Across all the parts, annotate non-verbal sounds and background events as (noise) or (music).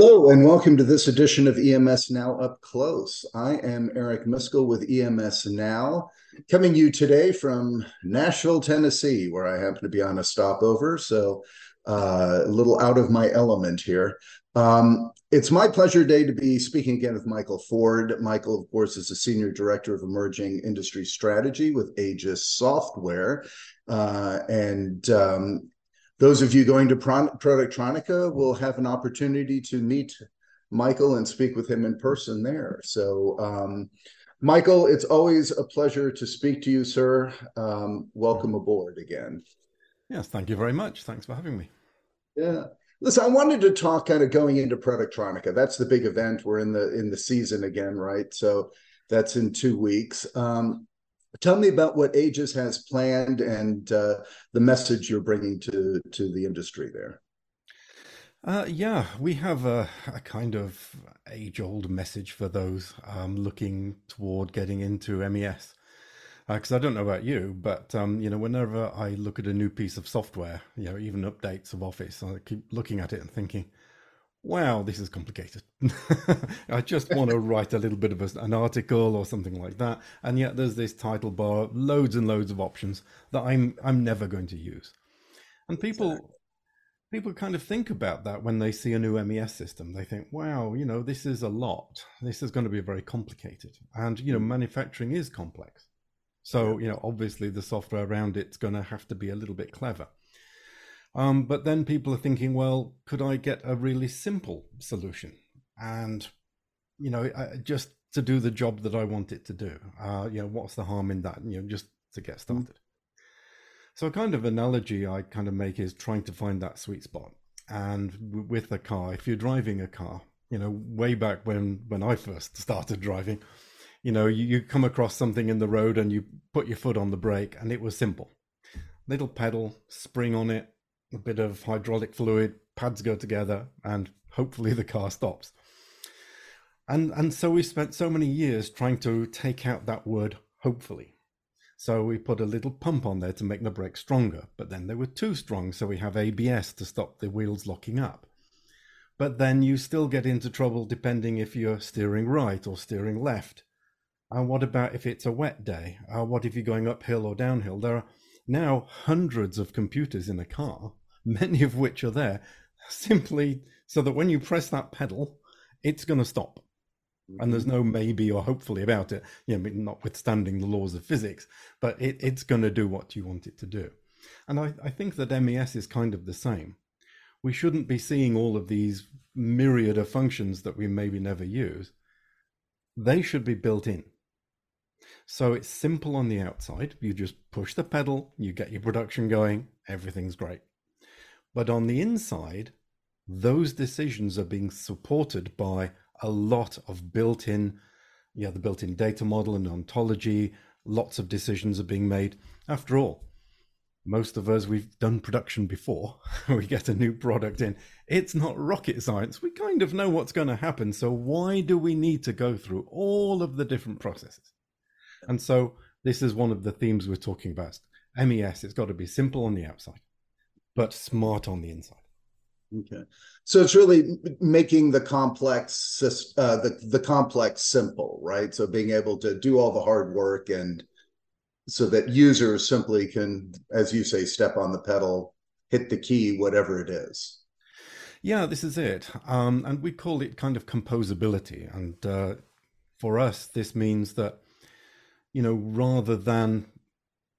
Hello, and welcome to this edition of EMS Now Up Close. I am Eric Miskell with EMS Now, coming you today from Nashville, Tennessee, where I happen to be on a stopover, so uh, a little out of my element here. Um, it's my pleasure today to be speaking again with Michael Ford. Michael, of course, is the Senior Director of Emerging Industry Strategy with Aegis Software. Uh, and um, those of you going to Pro- Productronica will have an opportunity to meet Michael and speak with him in person there. So, um, Michael, it's always a pleasure to speak to you, sir. Um, welcome aboard again. Yes, thank you very much. Thanks for having me. Yeah. Listen, I wanted to talk kind of going into Productronica. That's the big event. We're in the in the season again, right? So that's in two weeks. Um, Tell me about what Aegis has planned and uh, the message you're bringing to to the industry there. Uh, yeah, we have a, a kind of age-old message for those um, looking toward getting into MES. Because uh, I don't know about you, but um, you know, whenever I look at a new piece of software, you know, even updates of Office, I keep looking at it and thinking, wow, this is complicated. (laughs) I just want to (laughs) write a little bit of a, an article or something like that, and yet there's this title bar, loads and loads of options that I'm I'm never going to use. And people exactly. people kind of think about that when they see a new MES system. They think, wow, you know, this is a lot. This is going to be very complicated, and you know, hmm. manufacturing is complex. So you know, obviously the software around it's going to have to be a little bit clever. Um, but then people are thinking, well, could I get a really simple solution? And, you know, I, just to do the job that I want it to do. Uh, you know, what's the harm in that? You know, just to get started. Mm-hmm. So a kind of analogy I kind of make is trying to find that sweet spot. And w- with a car, if you're driving a car, you know, way back when when I first (laughs) started driving, you know, you, you come across something in the road and you put your foot on the brake, and it was simple. Little pedal, spring on it, a bit of hydraulic fluid, pads go together, and hopefully the car stops. And and so we spent so many years trying to take out that word hopefully. So we put a little pump on there to make the brakes stronger, but then they were too strong, so we have ABS to stop the wheels locking up. But then you still get into trouble depending if you're steering right or steering left. And what about if it's a wet day? Uh, what if you're going uphill or downhill? There are now hundreds of computers in a car, many of which are there simply so that when you press that pedal, it's going to stop. And there's mm-hmm. no maybe or hopefully about it, you know, notwithstanding the laws of physics, but it, it's going to do what you want it to do. And I, I think that MES is kind of the same. We shouldn't be seeing all of these myriad of functions that we maybe never use. They should be built in. So it's simple on the outside. You just push the pedal, you get your production going, everything's great. But on the inside, those decisions are being supported by a lot of built in, yeah, the built in data model and ontology. Lots of decisions are being made. After all, most of us, we've done production before. (laughs) we get a new product in. It's not rocket science. We kind of know what's going to happen. So why do we need to go through all of the different processes? And so this is one of the themes we're talking about. MES, it's got to be simple on the outside, but smart on the inside. Okay, so it's really making the complex uh, the the complex simple, right? So being able to do all the hard work and so that users simply can, as you say, step on the pedal, hit the key, whatever it is. Yeah, this is it, um, and we call it kind of composability. And uh, for us, this means that you know, rather than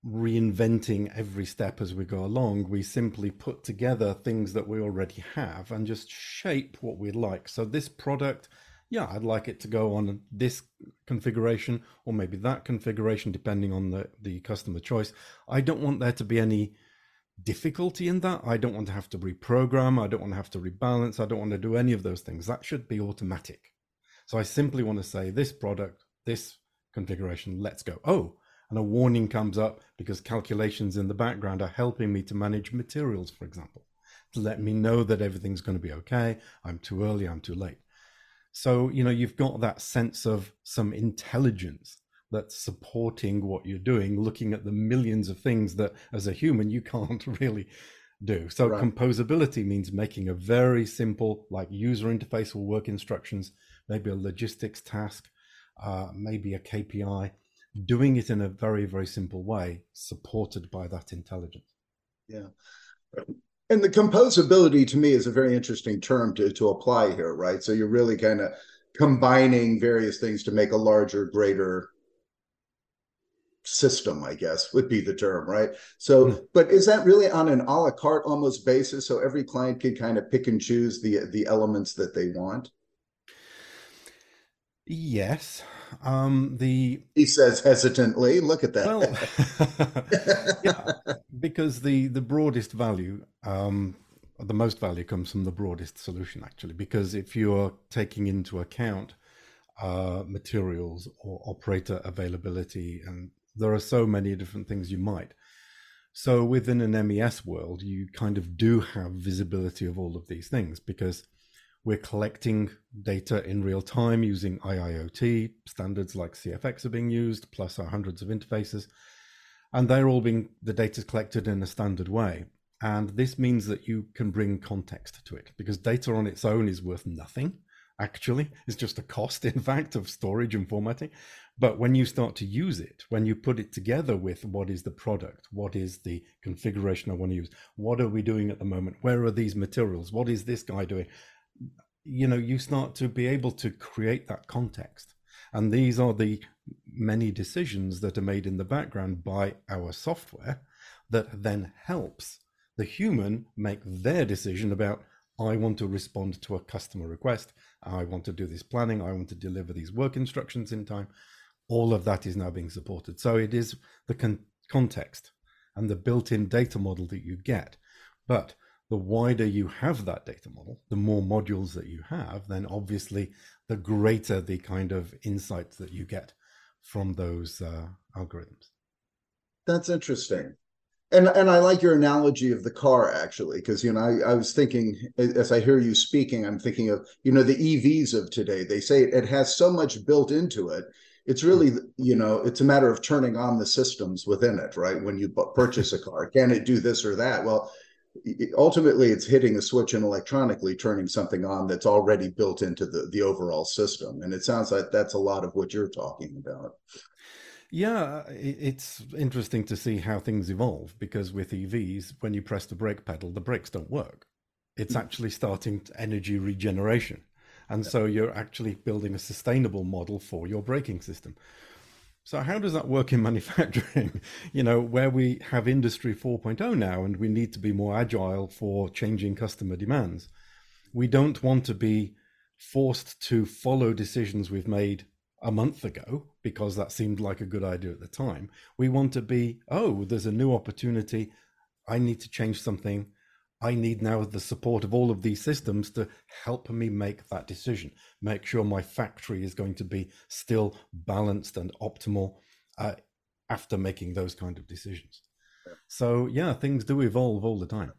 reinventing every step as we go along, we simply put together things that we already have and just shape what we'd like. So this product, yeah, I'd like it to go on this configuration or maybe that configuration, depending on the, the customer choice. I don't want there to be any difficulty in that. I don't want to have to reprogram. I don't want to have to rebalance. I don't want to do any of those things. That should be automatic. So I simply want to say this product, this configuration, let's go. Oh, and a warning comes up because calculations in the background are helping me to manage materials, for example, to let me know that everything's going to be okay. I'm too early, I'm too late. So, you know, you've got that sense of some intelligence that's supporting what you're doing, looking at the millions of things that as a human you can't (laughs) really do. So right. composability means making a very simple, like user interface or work instructions, maybe a logistics task, uh, maybe a KPI, doing it in a very, very simple way, supported by that intelligence. Yeah. And the composability to me is a very interesting term to, to apply here, right? So you're really kind of combining various things to make a larger, greater system, I guess would be the term, right? So, mm. but is that really on an a la carte almost basis? So every client can kind of pick and choose the the elements that they want. Yes. Um, the he says hesitantly, look at that. Well, (laughs) (laughs) yeah, because the the broadest value, um, the most value comes from the broadest solution actually. Because if you're taking into account uh, materials or operator availability, and there are so many different things you might. So within an MES world, you kind of do have visibility of all of these things because we're collecting data in real time using IIoT. Standards like CFX are being used, plus our hundreds of interfaces. And they're all being, the data is collected in a standard way. And this means that you can bring context to it because data on its own is worth nothing, actually. It's just a cost, (laughs) in fact, of storage and formatting. But when you start to use it, when you put it together with what is the product, what is the configuration I want to use, what are we doing at the moment, where are these materials, what is this guy doing, you know you start to be able to create that context. And these are the many decisions that are made in the background by our software that then helps the human make their decision about i want to respond to a customer request. I want to do this planning. I want to deliver these work instructions in time. All of that is now being supported. So it is the con- context and the built-in data model that you get. But the wider you have that data model, the more modules that you have, then obviously the greater the kind of insights that you get from those uh, algorithms. That's interesting. And and I like your analogy of the car actually, because you know I, I was thinking as I hear you speaking, I'm thinking of you know the EVs of today. They say it has so much built into it. It's really you know it's a matter of turning on the systems within it, right? When you purchase a car, can it do this or that? Well, ultimately it's hitting a switch and electronically turning something on that's already built into the the overall system. And it sounds like that's a lot of what you're talking about. Yeah it's interesting to see how things evolve because with evs when you press the brake pedal the brakes don't work. It's hmm. actually starting energy regeneration. And so you're actually building a sustainable model for your braking system so how does that work in (laughs) manufacturing? you know, where we have industry 4.0 now and we need to be more agile for changing customer demands. We don't want to be forced to follow decisions we've made a month ago because that seemed like a good idea at the time. We want to be, oh, there's a new opportunity. I need to change something. I need now the support of all of these systems to help me make that decision, make sure my factory is going to be still balanced and optimal uh, after making those kind of decisions. So yeah, things do evolve all the time.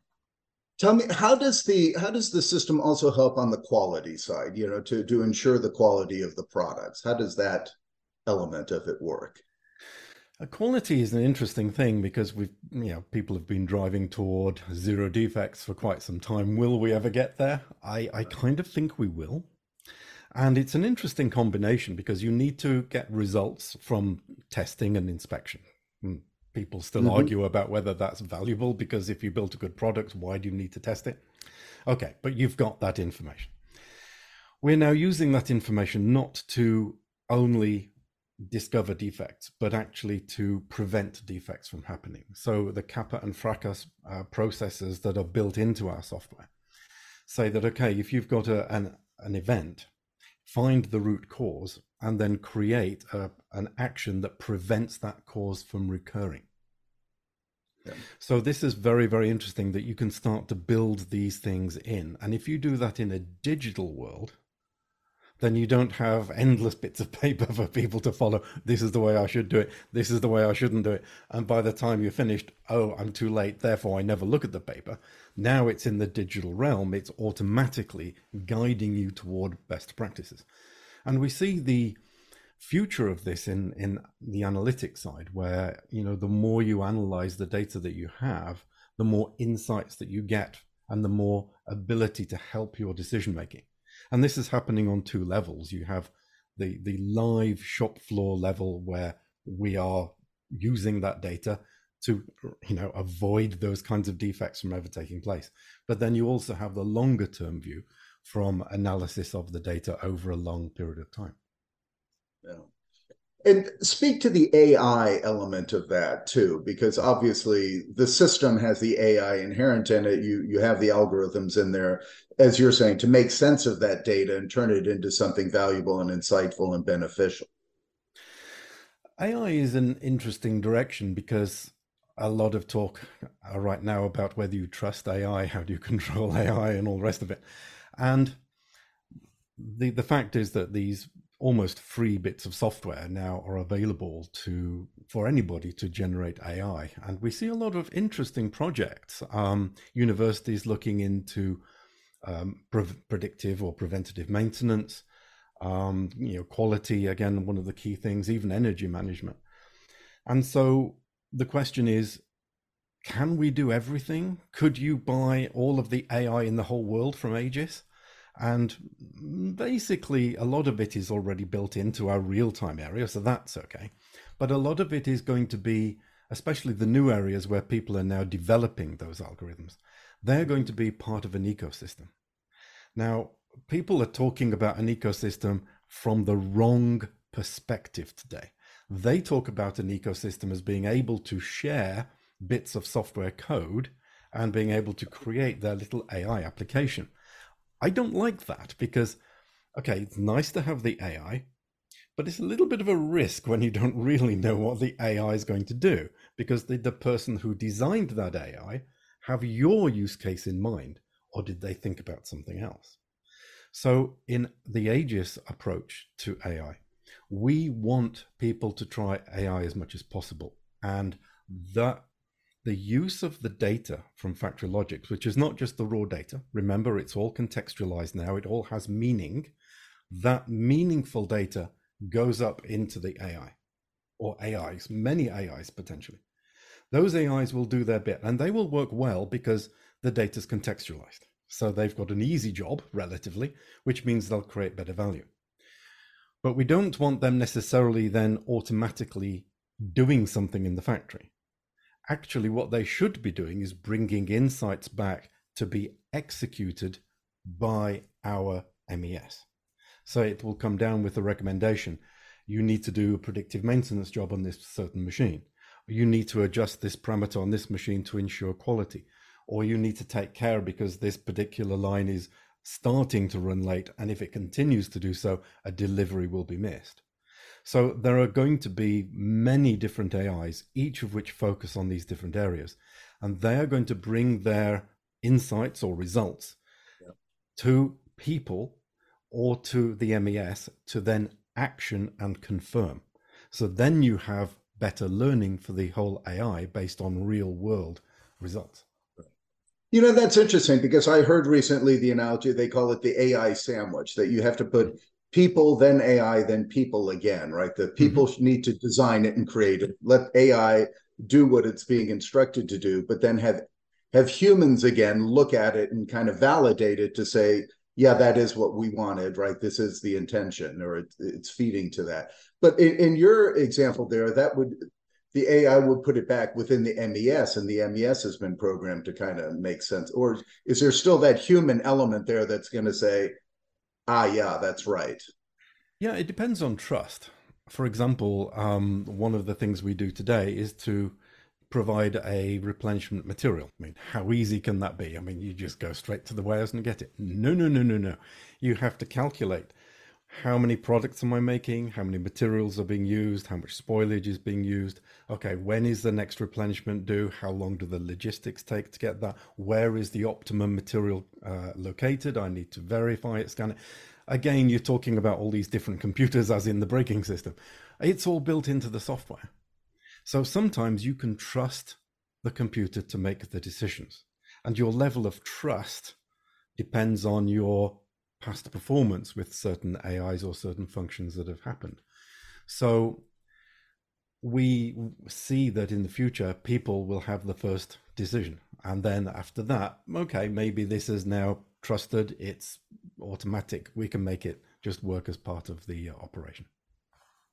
Tell me, how does the how does the system also help on the quality side? You know, to to ensure the quality of the products. How does that element of it work? Quality is an interesting thing because we've, you know, people have been driving toward zero defects for quite some time. Will we ever get there? I, I kind of think we will. And it's an interesting combination because you need to get results from testing and inspection. Hmm, people still mm-hmm. argue about whether that's valuable because if you built a good product, why do you need to test it? Okay, but you've got that information. We're now using that information not to only discover defects, but actually to prevent defects from happening. So the CAPA and FRACAS uh, processes that are built into our software say that, okay, if you've got a, an, an event, find the root cause and then create a, an action that prevents that cause from recurring. Yeah. So this is very, very interesting that you can start to build these things in. And if you do that in a digital world, then you don't have endless bits of (laughs) paper for people to follow. This is the way I should do it. This is the way I shouldn't do it. And by the time you're finished, oh, I'm too late. Therefore, I never look at the paper. Now it's in the digital realm. It's automatically guiding you toward best practices. And we see the future of this in, in the analytics side, where, you know, the more you analyze the data that you have, the more insights that you get and the more ability to help your decision making. And this is happening on two levels. You have the, the live shop floor level where we are using that data to you know avoid those kinds of defects from ever taking place but then you also have the longer term view from analysis of the data over a long period of time yeah. And speak to the AI element of that too, because obviously the system has the AI inherent in it. You you have the algorithms in there, as you're saying, to make sense of that data and turn it into something valuable and insightful and beneficial. AI is an interesting direction because a lot of talk uh, right now about whether you trust AI, how do you (laughs) control AI, and all the rest of it. And the the fact is that these almost free bits of software now are available to for anybody to generate AI, and we see a lot of interesting projects. Um, universities looking into um, pre- predictive or preventative maintenance, um, you know, quality again, one of the key things, even energy management. And so the question is, can we do everything? Could you buy all of the AI in the whole world from Aegis? And basically, a lot of it is already built into our real time area, so that's okay. But a lot of it is going to be, especially the new areas where people are now developing those algorithms, they're going to be part of an ecosystem. Now, people are talking about an ecosystem from the wrong perspective today. They talk about an ecosystem as being able to share bits of software code and being able to create their little AI application. I don't like that because, okay, it's nice to have the AI, but it's a little bit of a risk when you don't (laughs) really know what the AI is going to do because did the person who designed that AI have your use case in mind or did they think about something else? So, in the Aegis approach to AI, we want people to try AI as much as possible. And that the use of the data from FactoryLogix, which is not just the raw data, remember it's all contextualized now, it all has meaning. That meaningful data goes up into the AI or AIs, many AIs potentially. Those AIs will do their bit and they will work well because the data is contextualized. So they've got an easy job relatively, which means they'll create better value. But we don't want them necessarily then automatically doing something in the factory actually what they should be doing is bringing insights back to be executed by our MES. So it will come down with a recommendation. You need to do a predictive maintenance job on this certain machine. You need to adjust this parameter on this machine to ensure quality. Or you need to take care because this particular line is starting to run late. And if it continues to do so, a delivery will be missed. So there are going to be many different AIs, each of which focus on these different areas. And they are going to bring their insights or results yeah. to people or to the MES to then action and confirm. So then you have better learning for the whole AI based on real world results. You know, that's interesting because I heard recently the analogy, they call it the AI sandwich, that you have to put mm. People, then AI, then people again, right? The people mm-hmm. need to design it and create it. Let AI do what it's being instructed to do, but then have have humans again look at it and kind of validate it to say, yeah, that is what we wanted, right? This is the intention, or it, it's feeding to that. But in, in your example there, that would the AI would put it back within the MES, and the MES has been programmed to kind of make sense. Or is there still that human element there that's going to say, ah, yeah, that's right. Yeah, it depends on trust. For example, um, one of the things we do today is to provide a replenishment material. I mean, how easy can that be? I mean, you just go straight to the warehouse and get it. No, no, no, no, no. You have to calculate how many products am I making? How many materials are being used? How much spoilage is being used? Okay, when is the next replenishment due? How long do the logistics take to get that? Where is the optimum material uh, located? I need to verify it, scan it. Again, you're talking about all these different computers, as in the braking system. It's all built into the software. So sometimes you can trust the computer to make the decisions. And your level of trust depends on your past performance with certain AIs or certain functions that have happened. So we see that in the future, people will have the first decision. And then after that, okay, maybe this is now trusted, it's automatic. We can make it just work as part of the operation.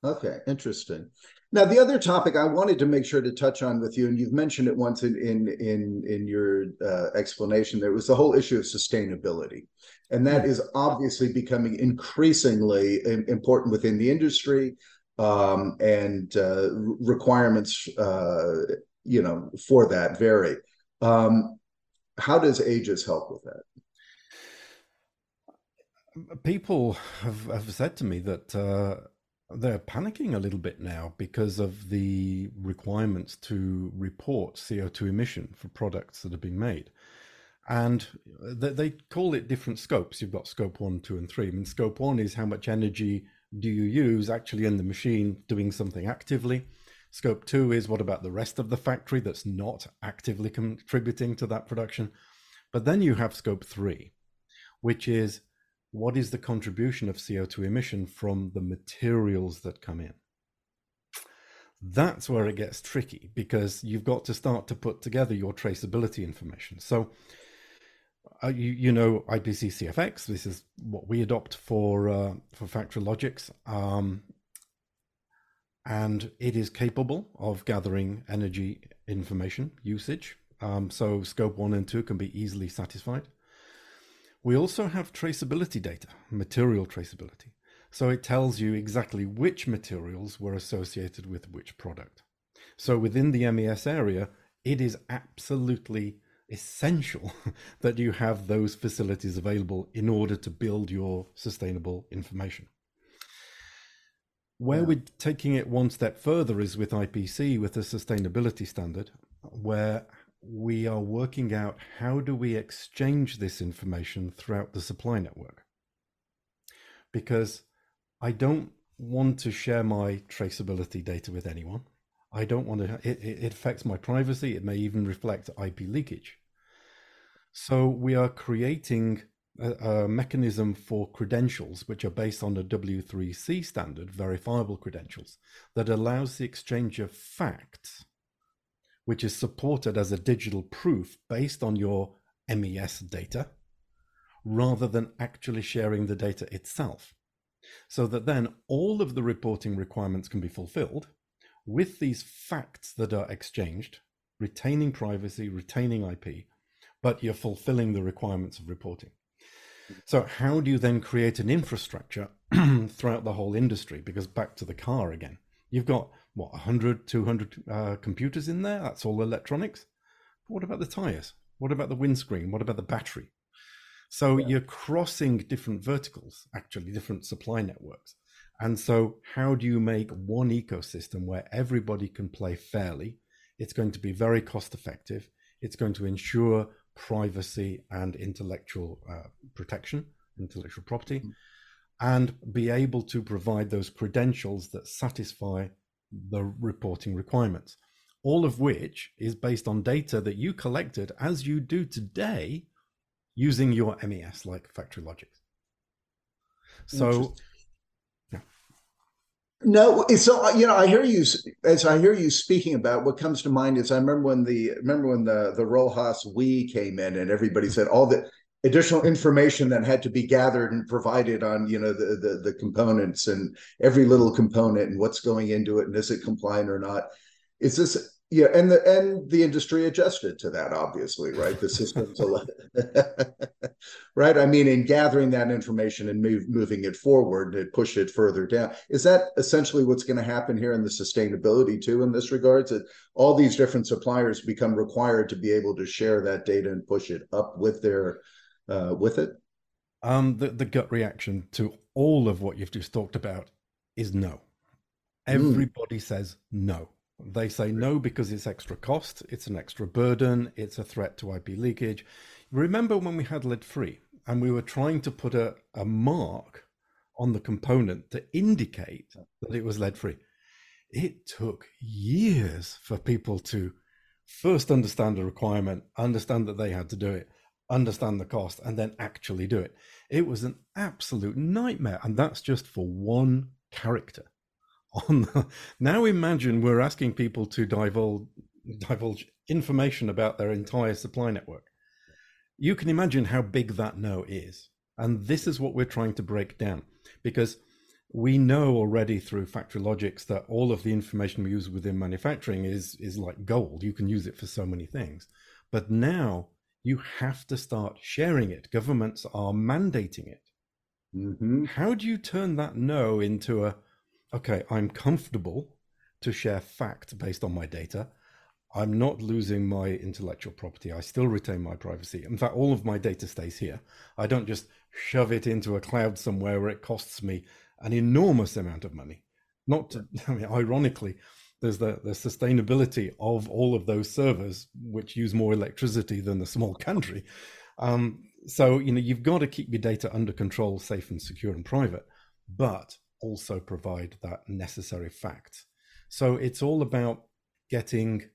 Okay, interesting. Now, the other topic I wanted to make sure to touch on with you, and you've mentioned it once in in in, in your uh, explanation, there was the whole issue of sustainability, and that is obviously becoming increasingly important within the industry, um, and uh, requirements, uh, you know, for that vary. Um, how does Aegis help with that? People have, have said to me that uh, they're panicking a little bit now because of the requirements to report CO2 emission for products that are being made. And they call it different scopes. You've got scope one, two, and three. I mean, scope one is how much energy do you use actually in the machine doing something actively. Scope two is what about the rest of the factory that's not actively contributing to that production. But then you have scope three, which is what is the contribution of CO2 emission from the materials that come in? That's where it gets tricky because you've got to start to put together your traceability information. So, uh, you, you know IPC CFX. This is what we adopt for uh, for FactoryLogix, um, and it is capable of gathering energy information usage. Um, so scope one and two can be easily satisfied. We also have traceability data, material traceability. So it tells you exactly which materials were associated with which product. So within the MES area, it is absolutely essential (laughs) that you have those facilities available in order to build your sustainable information. Where yeah. we're taking it one step further is with IPC, with the sustainability standard, where we are working out how do we exchange this information throughout the supply network. Because I don't want to share my traceability data with anyone. I don't want to, it, it affects my privacy. It may even reflect IP leakage. So we are creating a, a, mechanism for credentials, which are based on the W3C standard, verifiable credentials, that allows the exchange of facts which is supported as a digital proof based on your MES data, rather than actually sharing the data itself. So that then all of the reporting requirements can be fulfilled with these facts that are exchanged, retaining privacy, retaining IP, but you're fulfilling the requirements of reporting. So, how do you then create an infrastructure (clears throat) throughout the whole industry? Because back to the car again, you've got what 100 200 uh, computers in there? That's all electronics? But what about the tires? What about the windscreen? What about the battery? So yeah. you're crossing different verticals actually different supply networks. And so how do you make one ecosystem where everybody can play fairly? It's going to be very cost effective. It's going to ensure privacy and intellectual uh, protection intellectual property. Mm-hmm. And be able to provide those credentials that satisfy the reporting requirements, all of which is based on data that you collected as you do today using your MES like FactoryLogix. So, yeah. No, so you know, I hear you as I hear you speaking about. What comes to mind is I remember when the remember when the the RoHS WEEE came in and everybody said all the additional information that had to be gathered and provided on you know the, the, the components and every little component and what's going into it and is it compliant or not. Is this yeah and the and the industry adjusted to that obviously right? The systems (laughs) right? I mean in gathering that information and move, moving it forward to push it further down. Is that essentially what's going to happen here in the sustainability too in this regards? That all these different suppliers become required to be able to share that data and push it up with their uh, with it? Um, the, the gut reaction to all of what you've just talked about is no. Hmm. Everybody mm. says no. They say no because it's extra cost, it's an extra burden, it's a threat to IP leakage. Remember when we had lead free and we were trying to put a, a mark on the component to indicate that it was lead free? It took years for people to first understand the requirement, understand that they had to do it, understand the cost, and then actually do it. It was an absolute nightmare. And that's just for one character. (laughs) On the, now imagine we're asking people to divulge divulge information about their entire supply network. You can imagine how big that no is. And this is what we're trying to break down because we know already through FactoryLogix that all of the information we use within manufacturing is, is like gold. You can use it for so many things. But now you have to start sharing it. Governments are mandating it. Mm-hmm. How do you turn that no into a, okay, I'm comfortable to share fact based on my data. I'm not losing my intellectual property. I still retain my privacy. In fact, all of my data stays here. I don't just shove it into a cloud somewhere where it costs me an enormous amount of money. Not to, (laughs) I mean, ironically, there's the, the sustainability of all of those servers, which use more electricity than a small country. Um, so, you know, you've got to keep your data under control, safe and secure and private, but also provide that necessary fact. So it's all about getting,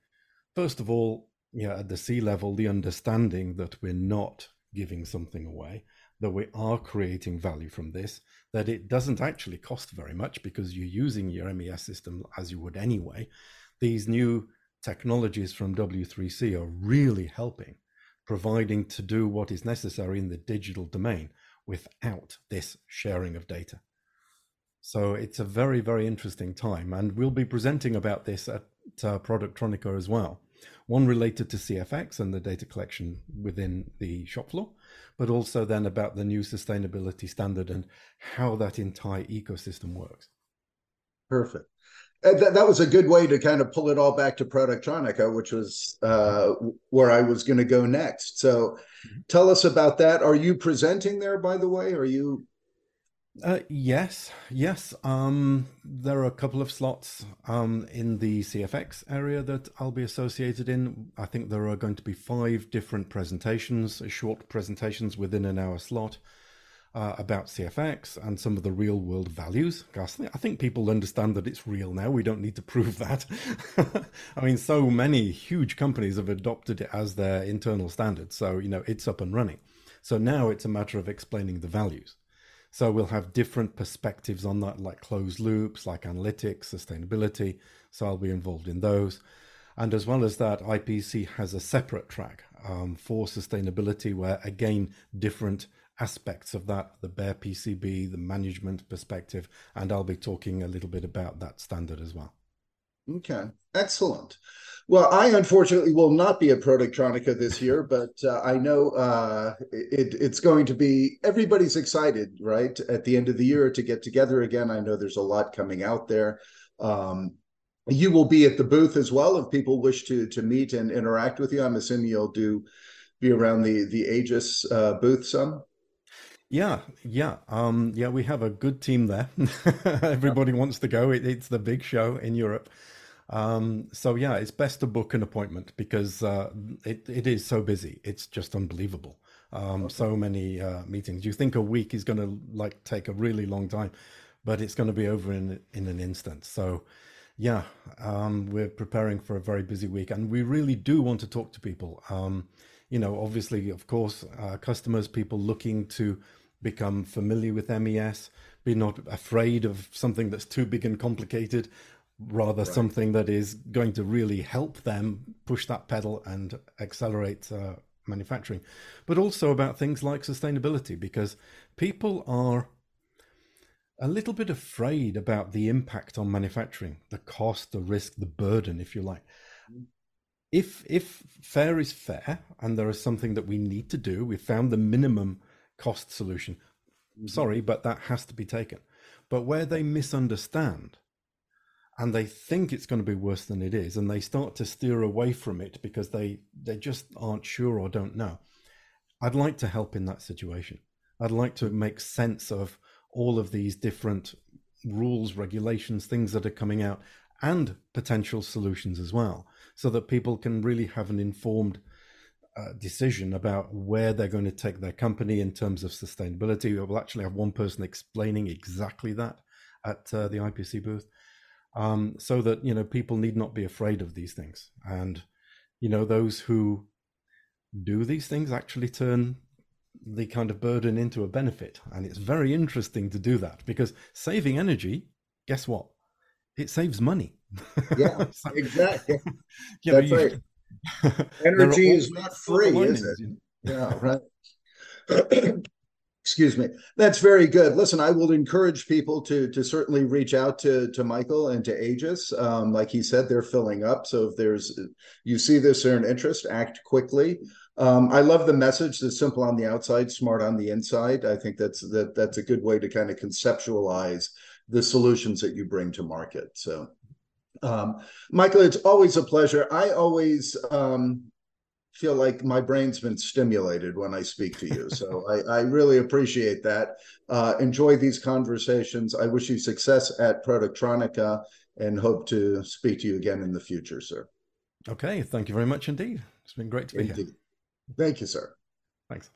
first of all, yeah, at the C-level, the understanding that we're not giving something away, that we are creating value from this, that it doesn't actually cost very much because you're using your MES system as you would anyway. These new technologies from W3C are really helping, providing to do what is necessary in the digital domain without this sharing of data. So it's a very, very interesting time. And we'll be presenting about this at uh, Productronica as well one related to CFX and the data collection within the shop floor, but also then about the new sustainability standard and how that entire ecosystem works. Perfect. Uh, that, that was a good way to kind of pull it all back to Productronica, which was uh, where I was going to go next. So mm-hmm. tell us about that. Are you presenting there, by the way? Are you uh, yes, yes. Um, there are a couple of slots um, in the CFX area that I'll be associated in. I think there are going to be five different presentations, short presentations within an hour slot uh, about CFX and some of the real world values. I think people understand that it's real now. We don't need to prove that. (laughs) I mean, so many huge companies have adopted it as their internal standard. So, you know, it's up and running. So now it's a matter of explaining the values. So we'll have different perspectives on that, like closed loops, like analytics, sustainability. So I'll be involved in those. And as well as that, IPC has a separate track um, for sustainability, where again, different aspects of that, the bare PCB, the management perspective, and I'll be talking a little bit about that standard as well. Okay, excellent. Well, I unfortunately will not be at Productronica this year, but uh, I know uh, it, it's going to be everybody's excited, right? At the end of the year to get together again. I know there's a lot coming out there. Um, you will be at the booth as well if people wish to to meet and interact with you. I'm assuming you'll do be around the the Aegis uh, booth some. Yeah, yeah, um, yeah. We have a good team there. (laughs) Everybody wants to go. It, it's the big show in Europe. Um, so yeah, it's best to book an appointment because uh, it it is so busy. It's just unbelievable. Um, okay. So many uh, meetings. You think a week is going to like take a really long time, but it's going to be over in in an instant. So yeah, um, we're preparing for a very busy week, and we really do want to talk to people. Um, you know, obviously, of course, uh, customers, people looking to become familiar with MES, be not afraid of something that's too big and complicated rather right. something that is going to really help them push that pedal and accelerate uh, manufacturing, but also about things like sustainability because people are a little bit afraid about the impact on manufacturing, the cost, the risk, the burden, if you like. If if fair is fair and there is something that we need to do, we've found the minimum cost solution. Mm-hmm. Sorry, but that has to be taken. But where they misunderstand and they think it's going to be worse than it is and they start to steer away from it because they they just aren't sure or don't know. I'd like to help in that situation. I'd like to make sense of all of these different rules regulations things that are coming out and potential solutions as well so that people can really have an informed uh, decision about where they're going to take their company in terms of sustainability. We'll actually have one person explaining exactly that at uh, the IPC booth um, so that you know people need not be afraid of these things, and you know those who do these things actually turn the kind of burden into a benefit, and it's very interesting to do that because saving energy, guess what? it saves money. Yeah, (laughs) so, exactly. (laughs) Yeah, That's you, right. (laughs) Energy is not free, is it? Yeah, right. Excuse me. That's very good. Listen, I will encourage people to to certainly reach out to to Michael and to Aegis. Um, like he said, they're filling up. So if there's you see this or an interest, act quickly. Um, I love the message that's simple on the outside, smart on the inside. I think that's that that's a good way to kind of conceptualize the solutions that you bring to market. So um, Michael, it's always a pleasure. I always um, feel like my brain's been stimulated when I speak to you. So I, I, really appreciate that. Uh, enjoy these conversations. I wish you success at Productronica and hope to speak to you again in the future, sir. Okay. Thank you very much indeed. It's been great to be indeed. here. Thank you, sir. Thanks.